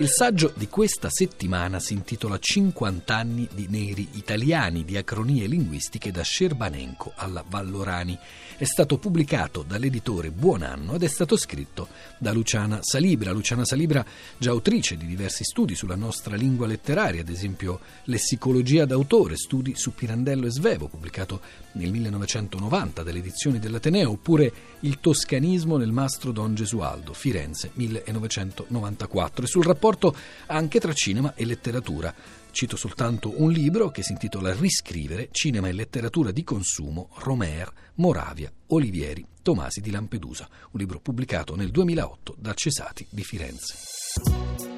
Il saggio di questa settimana si intitola 50 anni di neri italiani, di acronie linguistiche da Scerbanenco alla Vallorani. È stato pubblicato dall'editore Buonanno ed è stato scritto da Luciana Salibra. Luciana Salibra, già autrice di diversi studi sulla nostra lingua letteraria, ad esempio Lessicologia d'autore, studi su Pirandello e Svevo, pubblicato nel 1990 dalle edizioni dell'Ateneo, oppure Il toscanismo nel mastro Don Gesualdo, Firenze 1994. E sul rapporto rapporto anche tra cinema e letteratura. Cito soltanto un libro che si intitola Riscrivere cinema e letteratura di consumo Romer, Moravia, Olivieri, Tomasi di Lampedusa, un libro pubblicato nel 2008 da Cesati di Firenze.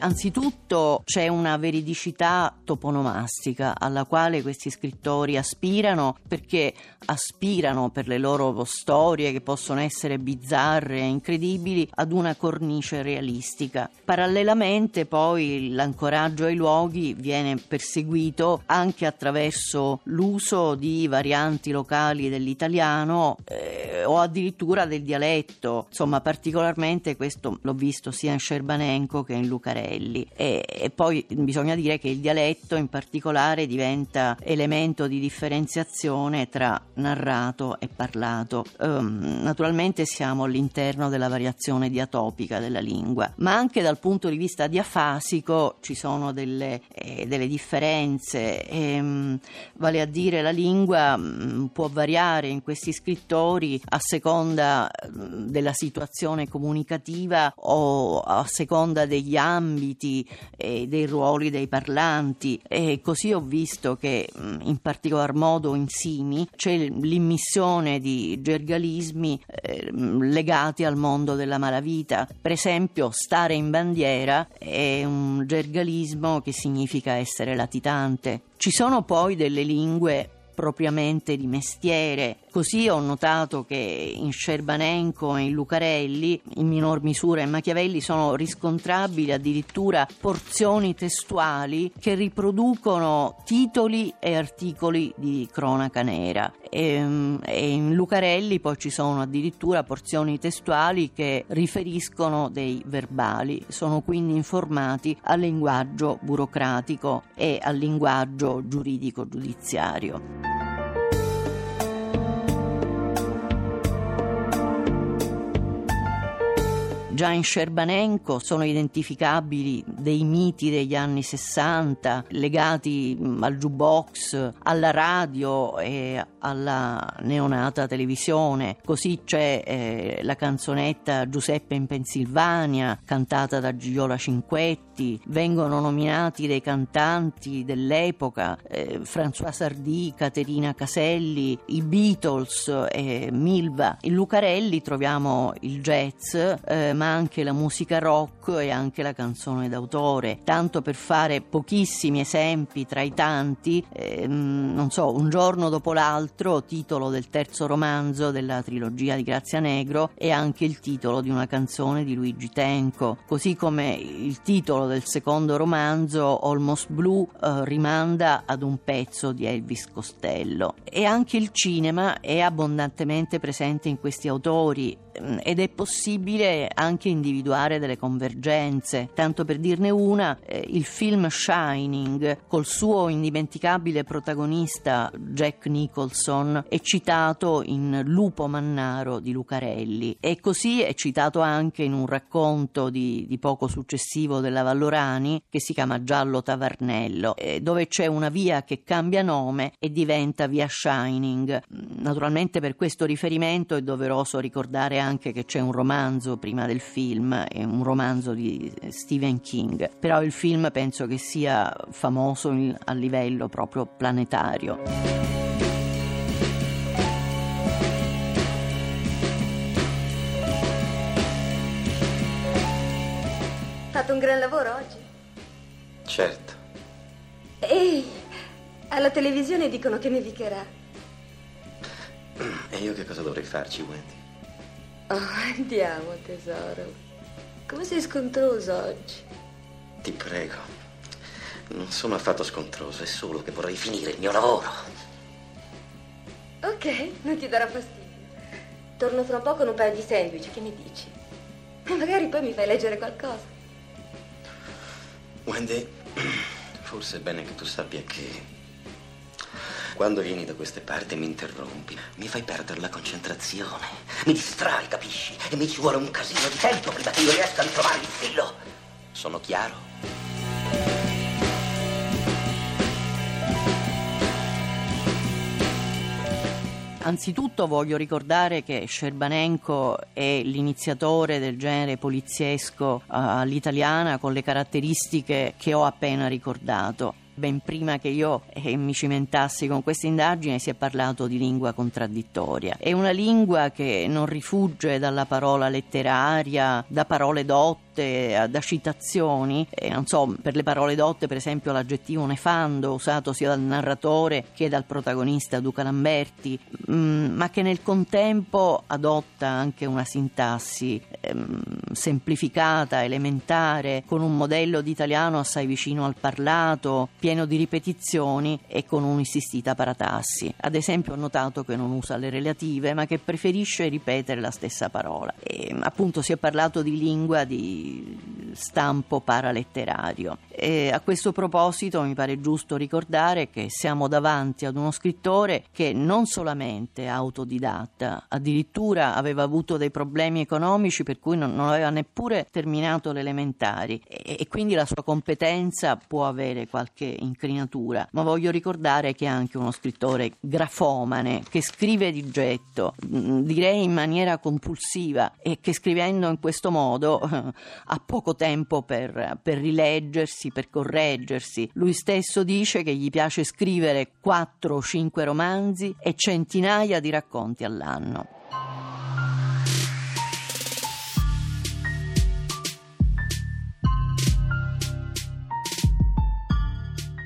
Anzitutto c'è una veridicità toponomastica alla quale questi scrittori aspirano perché aspirano per le loro storie che possono essere bizzarre e incredibili ad una cornice realistica. Parallelamente poi l'ancoraggio ai luoghi viene perseguito anche attraverso l'uso di varianti locali dell'italiano eh, o addirittura del dialetto. Insomma, particolarmente questo l'ho visto sia in Scerbanenco che in Lucarelli livelli e, e, poi bisogna dire che il dialetto in particolare diventa elemento di differenziazione tra narrato e parlato. Um, naturalmente siamo all'interno della variazione diatopica della lingua, ma anche dal punto di vista diafasico ci sono delle, eh, delle differenze, ehm, vale a dire la lingua mm, può variare in questi scrittori a seconda mm, della situazione comunicativa o a seconda degli ambiti ambiti e dei ruoli dei parlanti e così ho visto che in particolar modo in Simi c'è l'immissione di gergalismi eh, legati al mondo della malavita. Per esempio, stare in bandiera è un gergalismo che significa essere latitante. Ci sono poi delle lingue propriamente di mestiere. Così ho notato che in Scerbanenco e in Lucarelli, in minor misura in Machiavelli, sono riscontrabili addirittura porzioni testuali che riproducono titoli e articoli di cronaca nera. E, ehm, e in Lucarelli poi ci sono addirittura porzioni testuali che riferiscono dei verbali, sono quindi informati al linguaggio burocratico e al linguaggio giuridico giudiziario. Già in Scerbanenco sono identificabili dei miti degli anni 60 legati al jukebox, alla radio e alla neonata televisione. Così c'è eh, la canzonetta Giuseppe in Pennsylvania, cantata da Gigiola Cinquetti. Vengono nominati dei cantanti dell'epoca, eh, François Sardi, Caterina Caselli, i Beatles e Milva. In Lucarelli troviamo il jazz, eh, ma anche la musica rock e anche la canzone d'autore. Tanto per fare pochissimi esempi tra i tanti, ehm, non so, un giorno dopo l'altro, titolo del terzo romanzo della trilogia di Grazia Negro e anche il titolo di una canzone di Luigi Tenco, così come il titolo del secondo romanzo, Almost Blue, eh, rimanda ad un pezzo di Elvis Costello. E anche il cinema è abbondantemente presente in questi autori Ehm, ed è possibile anche individuare delle convergenze. Tanto per dirne una, eh, il film Shining, col suo indimenticabile protagonista Jack Nicholson, è citato in Lupo Mannaro di Lucarelli e così è citato anche in un racconto di, di poco successivo della Vallorani che si chiama Giallo Tavarnello, eh, dove c'è una via che cambia nome e diventa via Shining. Naturalmente per questo riferimento è doveroso ricordare anche anche che c'è un romanzo prima del film, è un romanzo di Stephen King, però il film penso che sia famoso a livello proprio planetario. fatto un gran lavoro oggi? Certo. Ehi, alla televisione dicono che nevicherà. E io che cosa dovrei farci, Wendy? Oh, andiamo, tesoro. Come sei scontroso oggi? Ti prego. Non sono affatto scontroso, è solo che vorrei finire il mio lavoro. Ok, non ti darà fastidio. Torno fra un po' con un paio di sandwich, che ne dici? E magari poi mi fai leggere qualcosa. Wendy, forse è bene che tu sappia che quando vieni da queste parti mi interrompi, mi fai perdere la concentrazione, mi distrai, capisci? E mi ci vuole un casino di tempo prima che io riesca a ritrovare il filo. Sono chiaro? Anzitutto voglio ricordare che Scerbanenko è l'iniziatore del genere poliziesco uh, all'italiana con le caratteristiche che ho appena ricordato ben prima che io eh, mi cimentassi con questa indagine si è parlato di lingua contraddittoria. È una lingua che non rifugge dalla parola letteraria, da parole dotte dotte, da citazioni, e non so, per le parole dotte per esempio l'aggettivo nefando usato sia dal narratore che dal protagonista Duca Lamberti, mm, ma che nel contempo adotta anche una sintassi ehm, semplificata, elementare, con un modello di italiano assai vicino al parlato, pieno di ripetizioni e con un'insistita paratassi. Ad esempio ho notato che non usa le relative, ma che preferisce ripetere la stessa parola. E, appunto si è parlato di lingua di stampo paraletterario. E a questo proposito mi pare giusto ricordare che siamo davanti ad uno scrittore che non solamente è autodidatta, addirittura aveva avuto dei problemi economici per cui non, non aveva neppure terminato le elementari. E, e quindi la sua competenza può avere qualche incrinatura, ma voglio ricordare che è anche uno scrittore grafomane che scrive di getto, direi in maniera compulsiva e che scrivendo in questo modo ha poco tempo per, per rileggersi, per correggersi. Lui stesso dice che gli piace scrivere 4 o 5 romanzi e centinaia di racconti all'anno.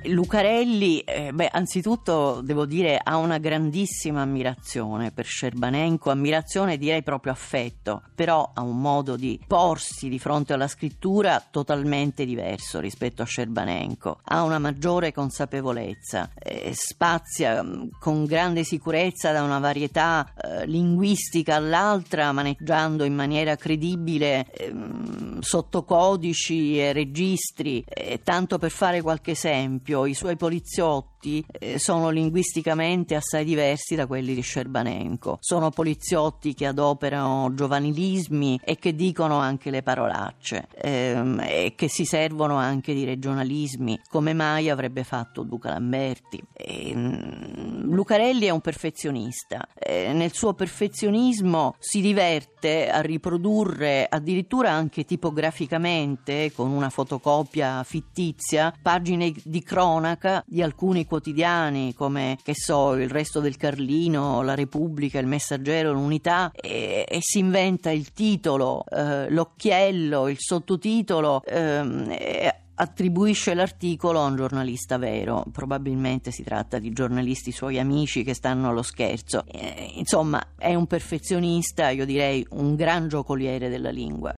Lucarelli, eh, beh, anzitutto devo dire, ha una grandissima ammirazione per Scerbanenko, ammirazione direi proprio affetto, però ha un modo di porsi di fronte alla scrittura totalmente diverso rispetto a Scerbanenko. Ha una maggiore consapevolezza, eh, spazia mm, con grande sicurezza da una varietà eh, linguistica all'altra, maneggiando in maniera credibile ehm, sottocodici e registri, eh, tanto per fare qualche esempio esempio, i suoi poliziotti eh, sono linguisticamente assai diversi da quelli di Scerbanenko. Sono poliziotti che adoperano giovanilismi e che dicono anche le parolacce ehm, e che si servono anche di regionalismi, come mai avrebbe fatto Duca Lamberti. E, ehm, Lucarelli è un perfezionista. Eh, nel suo perfezionismo si diverte a riprodurre addirittura anche tipograficamente con una fotocopia fittizia pagine di cronaca cronaca di alcuni quotidiani come, che so, il Resto del Carlino, La Repubblica, Il Messaggero, l'Unità e, e si inventa il titolo, eh, l'occhiello, il sottotitolo eh, attribuisce l'articolo a un giornalista vero, probabilmente si tratta di giornalisti suoi amici che stanno allo scherzo. Eh, insomma, è un perfezionista, io direi un gran giocoliere della lingua.